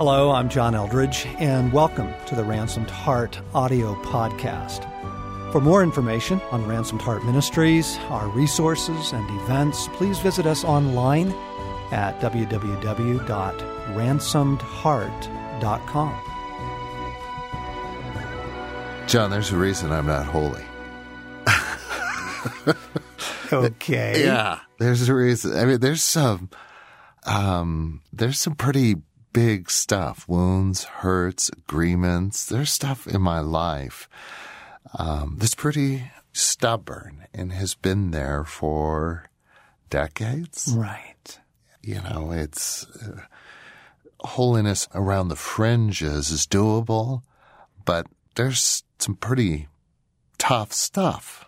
Hello, I'm John Eldredge, and welcome to the Ransomed Heart audio podcast. For more information on Ransomed Heart Ministries, our resources, and events, please visit us online at www.ransomedheart.com. John, there's a reason I'm not holy. okay. Yeah, there's a reason. I mean, there's some, um, there's some pretty big stuff: wounds, hurts, agreements. There's stuff in my life um, that's pretty stubborn and has been there for decades. Right. You know, it's uh, holiness around the fringes is doable, but there's some pretty tough stuff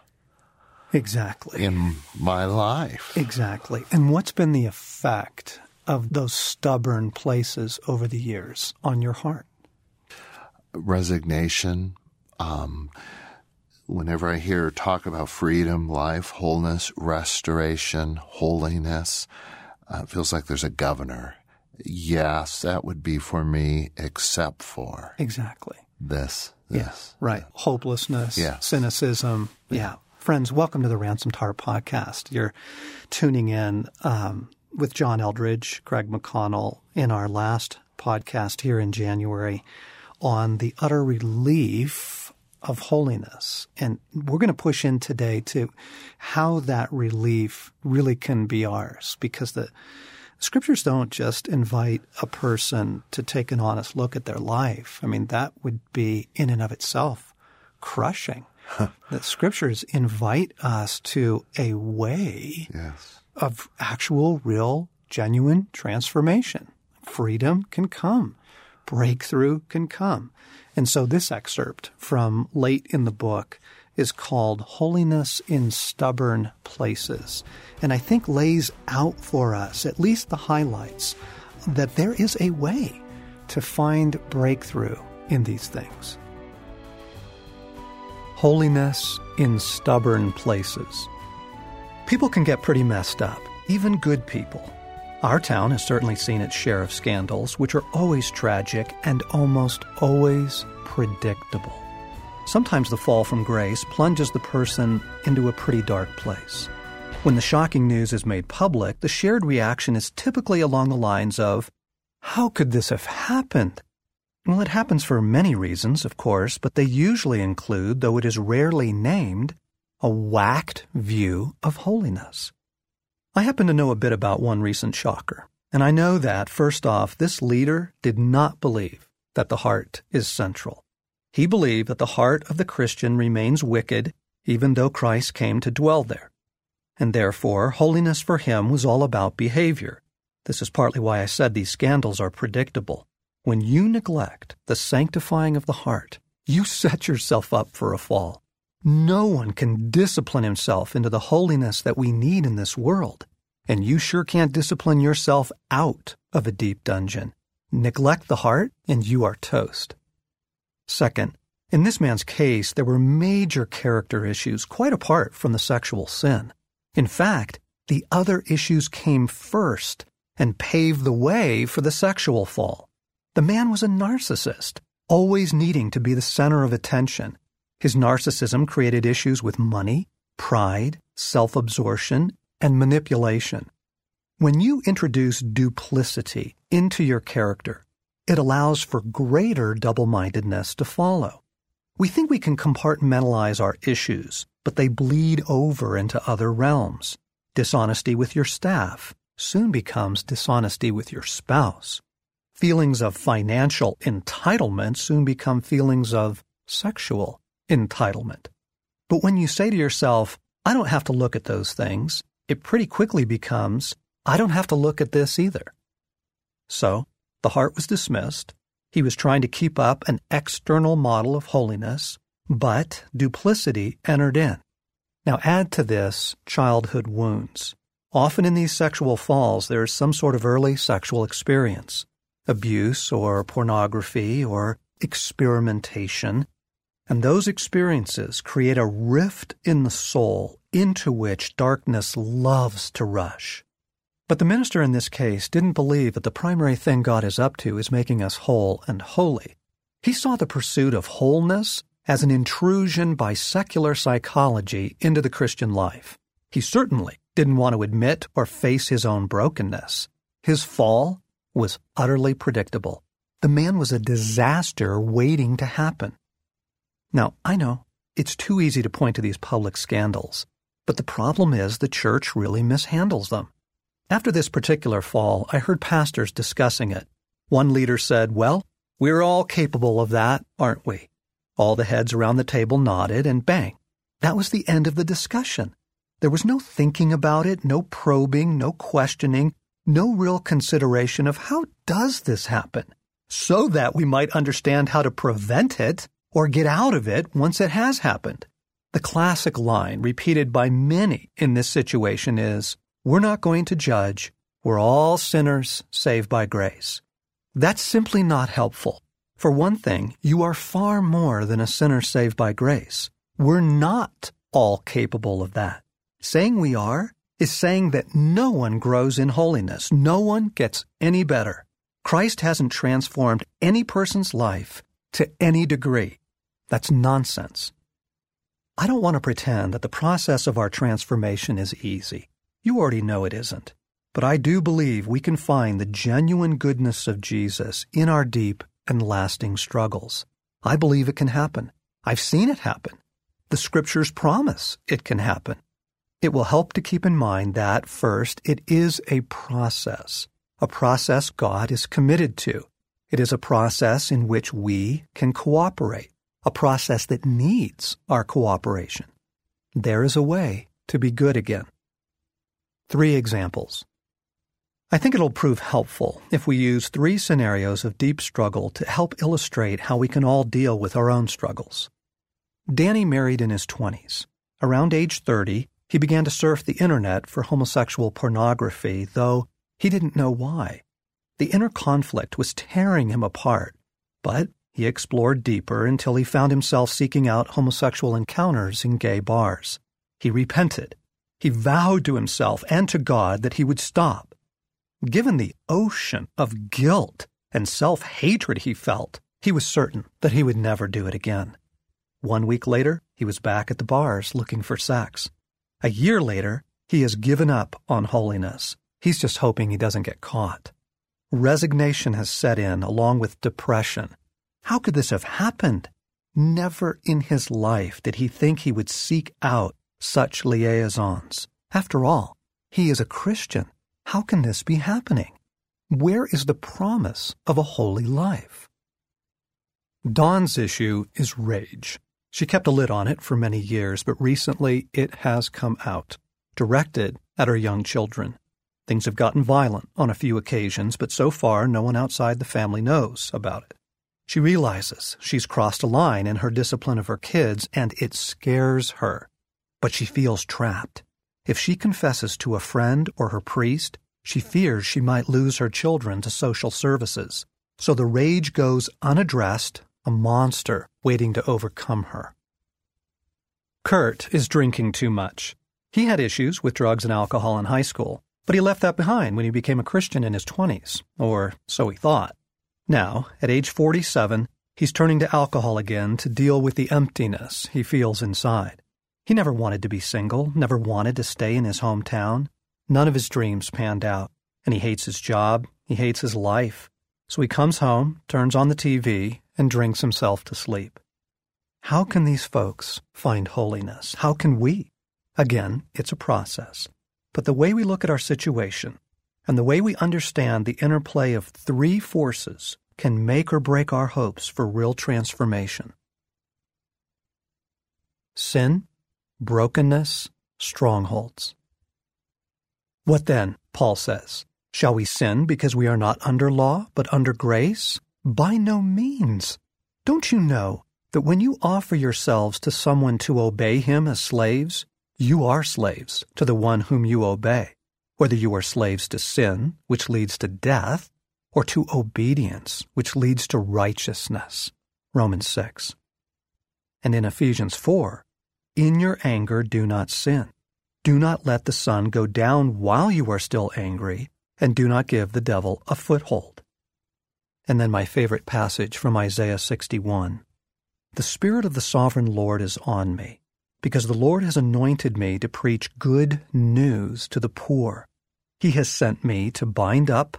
Exactly. in my life. Exactly. And what's been the effect of those stubborn places over the years on your heart? Resignation. Um, whenever I hear talk about freedom, life, wholeness, restoration, holiness, uh, it feels like there's a governor. Yes, that would be for me, except for Exactly. this, Yeah. this. Right. Hopelessness, Yes. cynicism. Yeah. Friends, welcome to the Ransom Heart podcast. You're tuning in um, with John Eldredge, Craig McConnell, in our last podcast here in January on the utter relief of holiness. And we're going to push in today to how that relief really can be ours because the scriptures don't just invite a person to take an honest look at their life. I mean, that would be in and of itself crushing. the scriptures invite us to a way Yes. Of actual, real, genuine transformation. Freedom can come. Breakthrough can come. And so this excerpt from late in the book is called Holiness in Stubborn Places. And I think lays out for us, at least the highlights, that there is a way to find breakthrough in these things. Holiness in Stubborn Places. People can get pretty messed up, even good people. Our town has certainly seen its share of scandals, which are always tragic and almost always predictable. Sometimes the fall from grace plunges the person into a pretty dark place. When the shocking news is made public, the shared reaction is typically along the lines of, How could this have happened? Well, it happens for many reasons, of course, but they usually include, though it is rarely named, a whacked view of holiness. I happen to know a bit about one recent shocker, and I know that, first off, this leader did not believe that the heart is central. He believed that the heart of the Christian remains wicked, even though Christ came to dwell there. And therefore, holiness for him was all about behavior. This is partly why I said these scandals are predictable. When you neglect the sanctifying of the heart, you set yourself up for a fall. No one can discipline himself into the holiness that we need in this world. And you sure can't discipline yourself out of a deep dungeon. Neglect the heart, and you are toast. Second, in this man's case, there were major character issues quite apart from the sexual sin. In fact, the other issues came first and paved the way for the sexual fall. The man was a narcissist, always needing to be the center of attention. His narcissism created issues with money, pride, self absorption, and manipulation. When you introduce duplicity into your character, it allows for greater double mindedness to follow. We think we can compartmentalize our issues, but they bleed over into other realms. Dishonesty with your staff soon becomes dishonesty with your spouse. Feelings of financial entitlement soon become feelings of sexual entitlement. But when you say to yourself, I don't have to look at those things, it pretty quickly becomes, I don't have to look at this either. So, the heart was dismissed. He was trying to keep up an external model of holiness, but duplicity entered in. Now add to this childhood wounds. Often in these sexual falls, there is some sort of early sexual experience abuse or pornography or experimentation. And those experiences create a rift in the soul into which darkness loves to rush. But the minister in this case didn't believe that the primary thing God is up to is making us whole and holy. He saw the pursuit of wholeness as an intrusion by secular psychology into the Christian life. He certainly didn't want to admit or face his own brokenness. His fall was utterly predictable. The man was a disaster waiting to happen. Now, I know it's too easy to point to these public scandals, but the problem is the church really mishandles them. After this particular fall, I heard pastors discussing it. One leader said, Well, we're all capable of that, aren't we? All the heads around the table nodded, and bang, that was the end of the discussion. There was no thinking about it, no probing, no questioning, no real consideration of how does this happen, so that we might understand how to prevent it or get out of it once it has happened. The classic line repeated by many in this situation is, we're not going to judge. We're all sinners saved by grace. That's simply not helpful. For one thing, you are far more than a sinner saved by grace. We're not all capable of that. Saying we are is saying that no one grows in holiness. No one gets any better. Christ hasn't transformed any person's life to any degree. That's nonsense. I don't want to pretend that the process of our transformation is easy. You already know it isn't. But I do believe we can find the genuine goodness of Jesus in our deep and lasting struggles. I believe it can happen. I've seen it happen. The scriptures promise it can happen. It will help to keep in mind that, first, it is a process, a process God is committed to. It is a process in which we can cooperate, a process that needs our cooperation. There is a way to be good again. Three examples. I think it'll prove helpful if we use three scenarios of deep struggle to help illustrate how we can all deal with our own struggles. Danny married in his 20s. Around age 30, he began to surf the internet for homosexual pornography, though he didn't know why. The inner conflict was tearing him apart, but he explored deeper until he found himself seeking out homosexual encounters in gay bars. He repented he vowed to himself and to God that he would stop. Given the ocean of guilt and self hatred he felt, he was certain that he would never do it again. One week later, he was back at the bars looking for sex. A year later, he has given up on holiness. He's just hoping he doesn't get caught. Resignation has set in along with depression. How could this have happened? Never in his life did he think he would seek out such liaisons. After all, he is a Christian. How can this be happening? Where is the promise of a holy life? Dawn's issue is rage. She kept a lid on it for many years, but recently it has come out, directed at her young children. Things have gotten violent on a few occasions, but so far no one outside the family knows about it. She realizes she's crossed a line in her discipline of her kids, and it scares her but she feels trapped. If she confesses to a friend or her priest, she fears she might lose her children to social services. So the rage goes unaddressed, a monster waiting to overcome her. Kurt is drinking too much. He had issues with drugs and alcohol in high school, but he left that behind when he became a Christian in his 20s, or so he thought. Now, at age 47, he's turning to alcohol again to deal with the emptiness he feels inside. He never wanted to be single, never wanted to stay in his hometown. None of his dreams panned out, and he hates his job, he hates his life. So he comes home, turns on the TV, and drinks himself to sleep. How can these folks find holiness? How can we? Again, it's a process. But the way we look at our situation and the way we understand the interplay of three forces can make or break our hopes for real transformation. Sin, brokenness, strongholds. What then? Paul says. Shall we sin because we are not under law, but under grace? By no means. Don't you know that when you offer yourselves to someone to obey him as slaves, you are slaves to the one whom you obey, whether you are slaves to sin, which leads to death, or to obedience, which leads to righteousness. Romans 6. And in Ephesians 4, in your anger, do not sin. Do not let the sun go down while you are still angry, and do not give the devil a foothold. And then my favorite passage from Isaiah 61 The Spirit of the Sovereign Lord is on me, because the Lord has anointed me to preach good news to the poor. He has sent me to bind up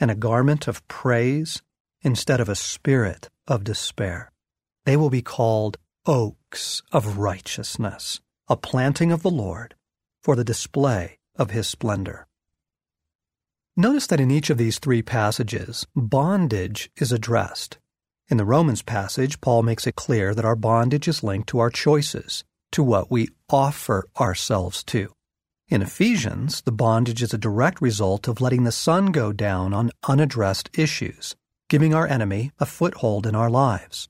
and a garment of praise instead of a spirit of despair. They will be called oaks of righteousness, a planting of the Lord, for the display of his splendor. Notice that in each of these three passages, bondage is addressed. In the Romans passage, Paul makes it clear that our bondage is linked to our choices, to what we offer ourselves to. In Ephesians, the bondage is a direct result of letting the sun go down on unaddressed issues, giving our enemy a foothold in our lives.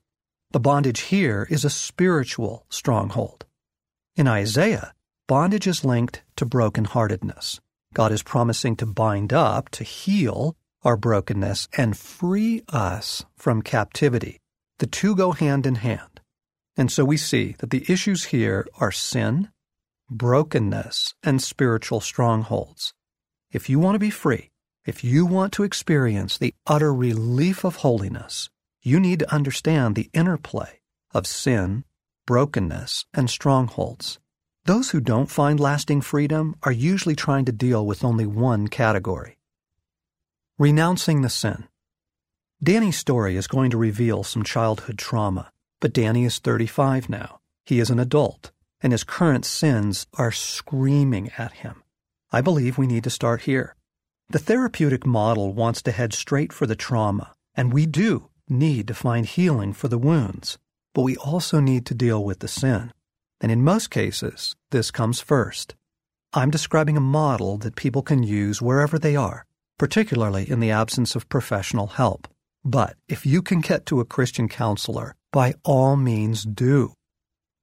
The bondage here is a spiritual stronghold. In Isaiah, bondage is linked to brokenheartedness. God is promising to bind up, to heal our brokenness, and free us from captivity. The two go hand in hand. And so we see that the issues here are sin, brokenness, and spiritual strongholds. If you want to be free, if you want to experience the utter relief of holiness, you need to understand the interplay of sin, brokenness, and strongholds. Those who don't find lasting freedom are usually trying to deal with only one category. Renouncing the sin. Danny's story is going to reveal some childhood trauma, but Danny is 35 now. He is an adult, and his current sins are screaming at him. I believe we need to start here. The therapeutic model wants to head straight for the trauma, and we do need to find healing for the wounds, but we also need to deal with the sin. And in most cases, this comes first. I'm describing a model that people can use wherever they are, particularly in the absence of professional help. But if you can get to a Christian counselor, by all means do.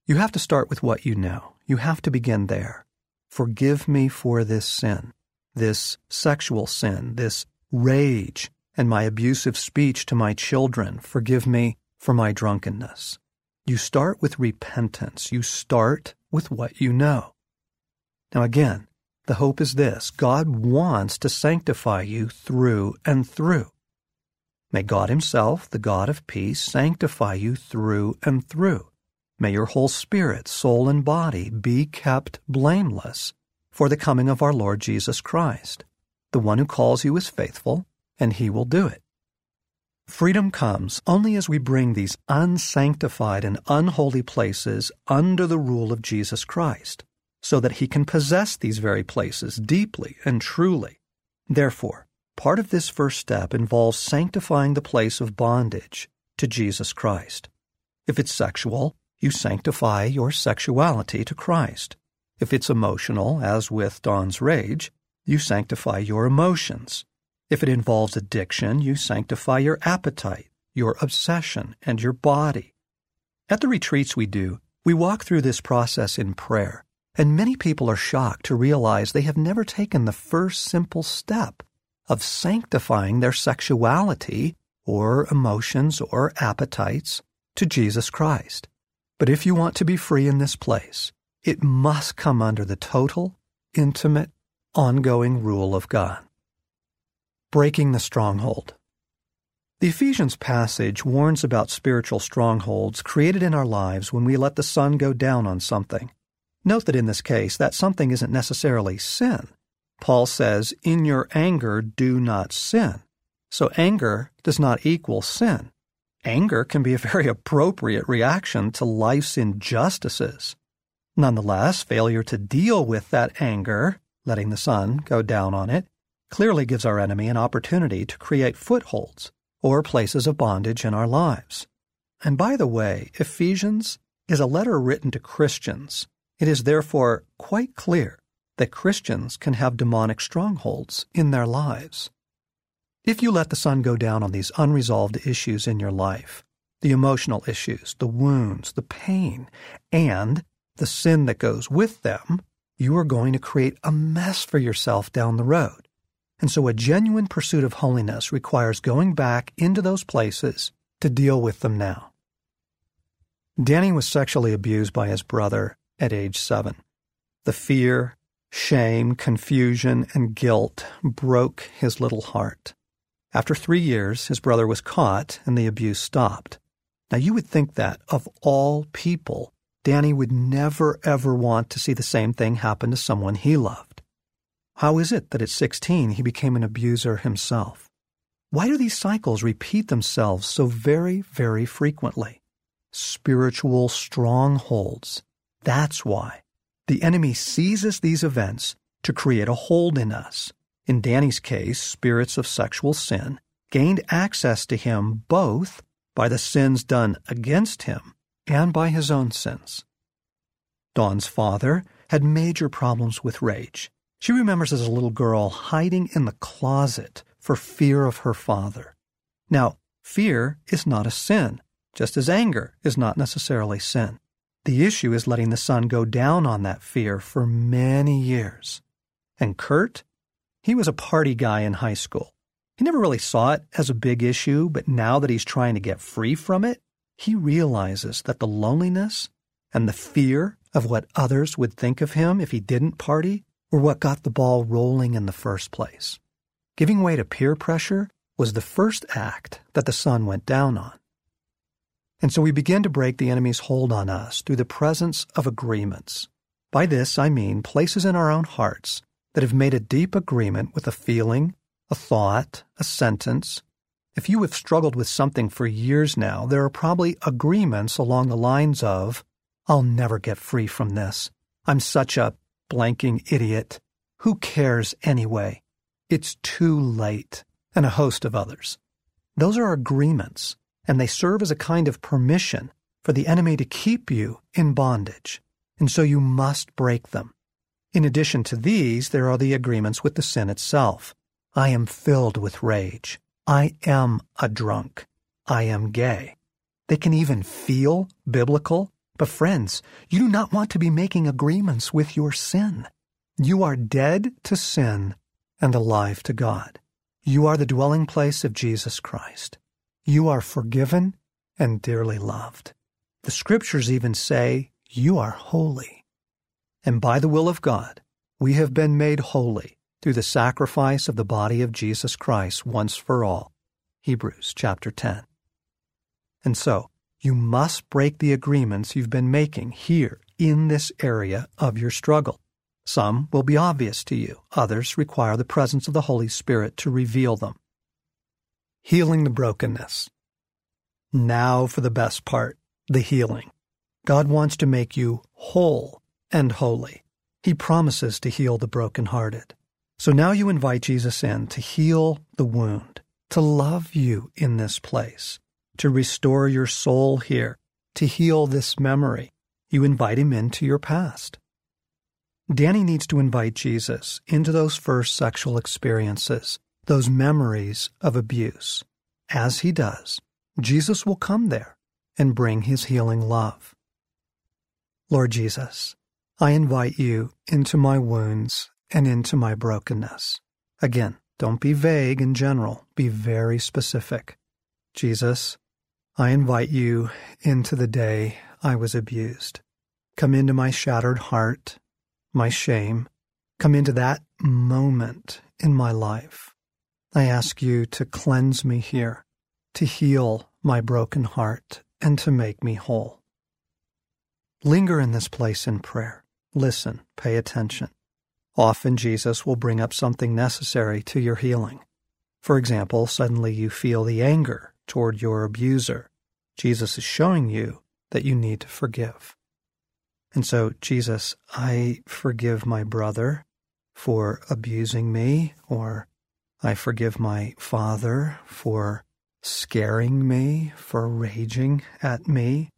You have to start with what you know. You have to begin there. Forgive me for this sin, this sexual sin, this rage, and my abusive speech to my children. Forgive me for my drunkenness. You start with repentance. You start with what you know. Now, again, the hope is this God wants to sanctify you through and through. May God Himself, the God of peace, sanctify you through and through. May your whole spirit, soul, and body be kept blameless for the coming of our Lord Jesus Christ. The one who calls you is faithful, and He will do it. Freedom comes only as we bring these unsanctified and unholy places under the rule of Jesus Christ, so that he can possess these very places deeply and truly. Therefore, part of this first step involves sanctifying the place of bondage to Jesus Christ. If it's sexual, you sanctify your sexuality to Christ. If it's emotional, as with Dawn's rage, you sanctify your emotions. If it involves addiction, you sanctify your appetite, your obsession, and your body. At the retreats we do, we walk through this process in prayer, and many people are shocked to realize they have never taken the first simple step of sanctifying their sexuality or emotions or appetites to Jesus Christ. But if you want to be free in this place, it must come under the total, intimate, ongoing rule of God breaking the stronghold. The Ephesians passage warns about spiritual strongholds created in our lives when we let the sun go down on something. Note that in this case, that something isn't necessarily sin. Paul says, In your anger, do not sin. So anger does not equal sin. Anger can be a very appropriate reaction to life's injustices. Nonetheless, failure to deal with that anger, letting the sun go down on it, clearly gives our enemy an opportunity to create footholds or places of bondage in our lives. And by the way, Ephesians is a letter written to Christians. It is therefore quite clear that Christians can have demonic strongholds in their lives. If you let the sun go down on these unresolved issues in your life, the emotional issues, the wounds, the pain, and the sin that goes with them, you are going to create a mess for yourself down the road. And so a genuine pursuit of holiness requires going back into those places to deal with them now. Danny was sexually abused by his brother at age seven. The fear, shame, confusion, and guilt broke his little heart. After three years, his brother was caught and the abuse stopped. Now, you would think that, of all people, Danny would never ever want to see the same thing happen to someone he loved. How is it that at 16 he became an abuser himself? Why do these cycles repeat themselves so very, very frequently? Spiritual strongholds. That's why. The enemy seizes these events to create a hold in us. In Danny's case, spirits of sexual sin gained access to him both by the sins done against him and by his own sins. Dawn's father had major problems with rage. She remembers as a little girl hiding in the closet for fear of her father. Now, fear is not a sin, just as anger is not necessarily sin. The issue is letting the sun go down on that fear for many years. And Kurt, he was a party guy in high school. He never really saw it as a big issue, but now that he's trying to get free from it, he realizes that the loneliness and the fear of what others would think of him if he didn't party were what got the ball rolling in the first place. Giving way to peer pressure was the first act that the sun went down on. And so we begin to break the enemy's hold on us through the presence of agreements. By this I mean places in our own hearts that have made a deep agreement with a feeling, a thought, a sentence, if you have struggled with something for years now, there are probably agreements along the lines of, I'll never get free from this. I'm such a blanking idiot. Who cares anyway? It's too late, and a host of others. Those are agreements, and they serve as a kind of permission for the enemy to keep you in bondage, and so you must break them. In addition to these, there are the agreements with the sin itself. I am filled with rage. I am a drunk. I am gay. They can even feel biblical. But friends, you do not want to be making agreements with your sin. You are dead to sin and alive to God. You are the dwelling place of Jesus Christ. You are forgiven and dearly loved. The scriptures even say you are holy. And by the will of God, we have been made holy through the sacrifice of the body of Jesus Christ once for all. Hebrews chapter 10. And so, you must break the agreements you've been making here in this area of your struggle. Some will be obvious to you, others require the presence of the Holy Spirit to reveal them. Healing the brokenness. Now for the best part the healing. God wants to make you whole and holy. He promises to heal the brokenhearted. So now you invite Jesus in to heal the wound, to love you in this place, to restore your soul here, to heal this memory. You invite him into your past. Danny needs to invite Jesus into those first sexual experiences, those memories of abuse. As he does, Jesus will come there and bring his healing love. Lord Jesus, I invite you into my wounds and into my brokenness. Again, don't be vague and general, be very specific. Jesus, I invite you into the day I was abused. Come into my shattered heart, my shame. Come into that moment in my life. I ask you to cleanse me here, to heal my broken heart, and to make me whole. Linger in this place in prayer. Listen, pay attention. Often Jesus will bring up something necessary to your healing. For example, suddenly you feel the anger toward your abuser. Jesus is showing you that you need to forgive. And so, Jesus, I forgive my brother for abusing me, or I forgive my father for scaring me, for raging at me.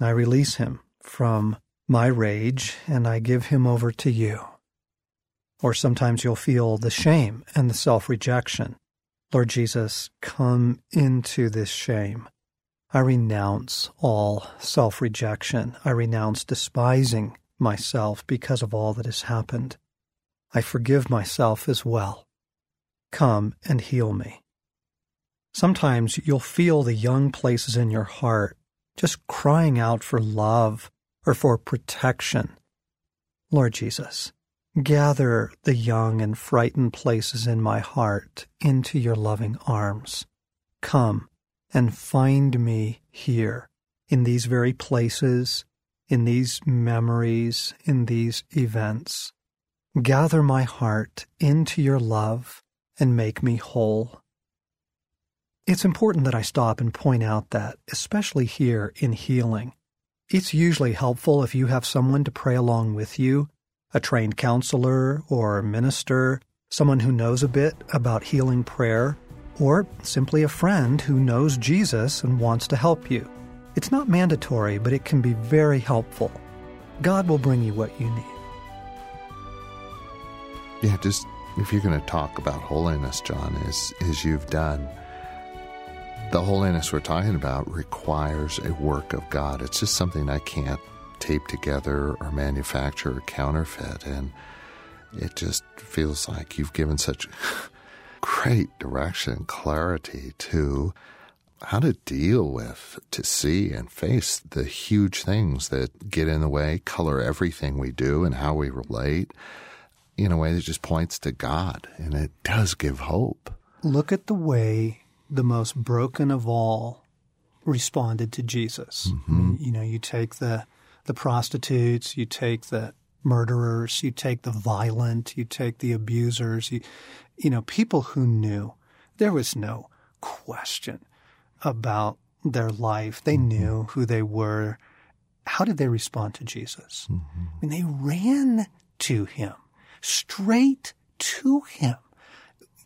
I release him from my rage and I give him over to you. Or sometimes you'll feel the shame and the self rejection. Lord Jesus, come into this shame. I renounce all self rejection. I renounce despising myself because of all that has happened. I forgive myself as well. Come and heal me. Sometimes you'll feel the young places in your heart just crying out for love or for protection. Lord Jesus, gather the young and frightened places in my heart into your loving arms. Come and find me here in these very places, in these memories, in these events. Gather my heart into your love and make me whole. It's important that I stop and point out that, especially here in healing, it's usually helpful if you have someone to pray along with you, a trained counselor or minister, someone who knows a bit about healing prayer, or simply a friend who knows Jesus and wants to help you. It's not mandatory, but it can be very helpful. God will bring you what you need. Yeah, just if you're going to talk about holiness, John, as, as you've done, the holiness we're talking about requires a work of God. It's just something I can't tape together or manufacture or counterfeit. And it just feels like you've given such great direction and clarity to how to deal with, to see and face the huge things that get in the way, color everything we do and how we relate in a way that just points to God. And it does give hope. Look at the way the most broken of all responded to Jesus. Mm-hmm. I mean, you know, you take the the prostitutes, you take the murderers, you take the violent, you take the abusers, you, you know, people who knew. There was no question about their life. They mm-hmm. knew who they were. How did they respond to Jesus? Mm-hmm. I mean, they ran to him, straight to him.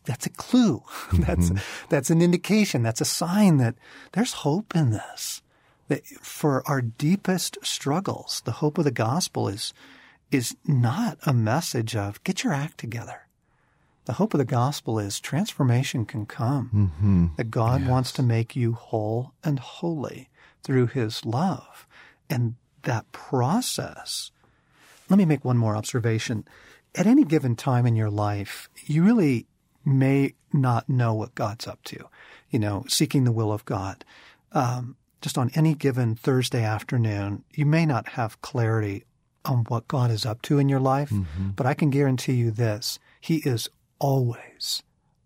That's a clue. that's mm-hmm. that's an indication. That's a sign that there's hope in this. That for our deepest struggles, the hope of the gospel is is not a message of get your act together. The hope of the gospel is transformation can come. Mm-hmm. That God yes. wants to make you whole and holy through his love. And that process. Let me make one more observation. At any given time in your life, you really may not know what God's up to, you know, seeking the will of God. Um, just on any given Thursday afternoon, you may not have clarity on what God is up to in your life, mm-hmm. but I can guarantee you this He is always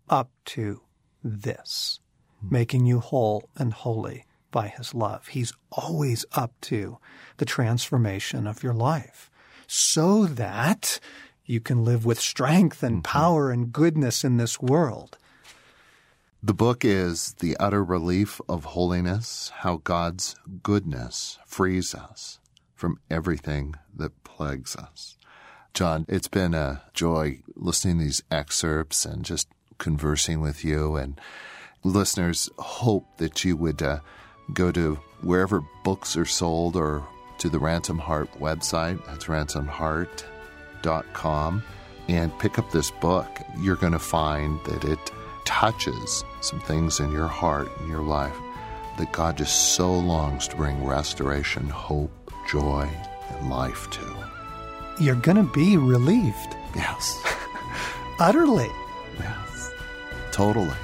up to this, mm-hmm. making you whole and holy by His love. He's always up to the transformation of your life so that you can live with strength and mm-hmm. power and goodness in this world. The book is The Utter Relief of Holiness How God's Goodness Frees Us from Everything That Plagues Us. John, it's been a joy listening to these excerpts and just conversing with you. And listeners hope that you would uh, go to wherever books are sold or to the Ransom Heart website. That's ransomedheart.com and pick up this book. You're going to find that it touches some things in your heart and your life that God just so longs to bring restoration, hope, joy, and life to. You're going to be relieved. Yes. Utterly. Yes. Totally.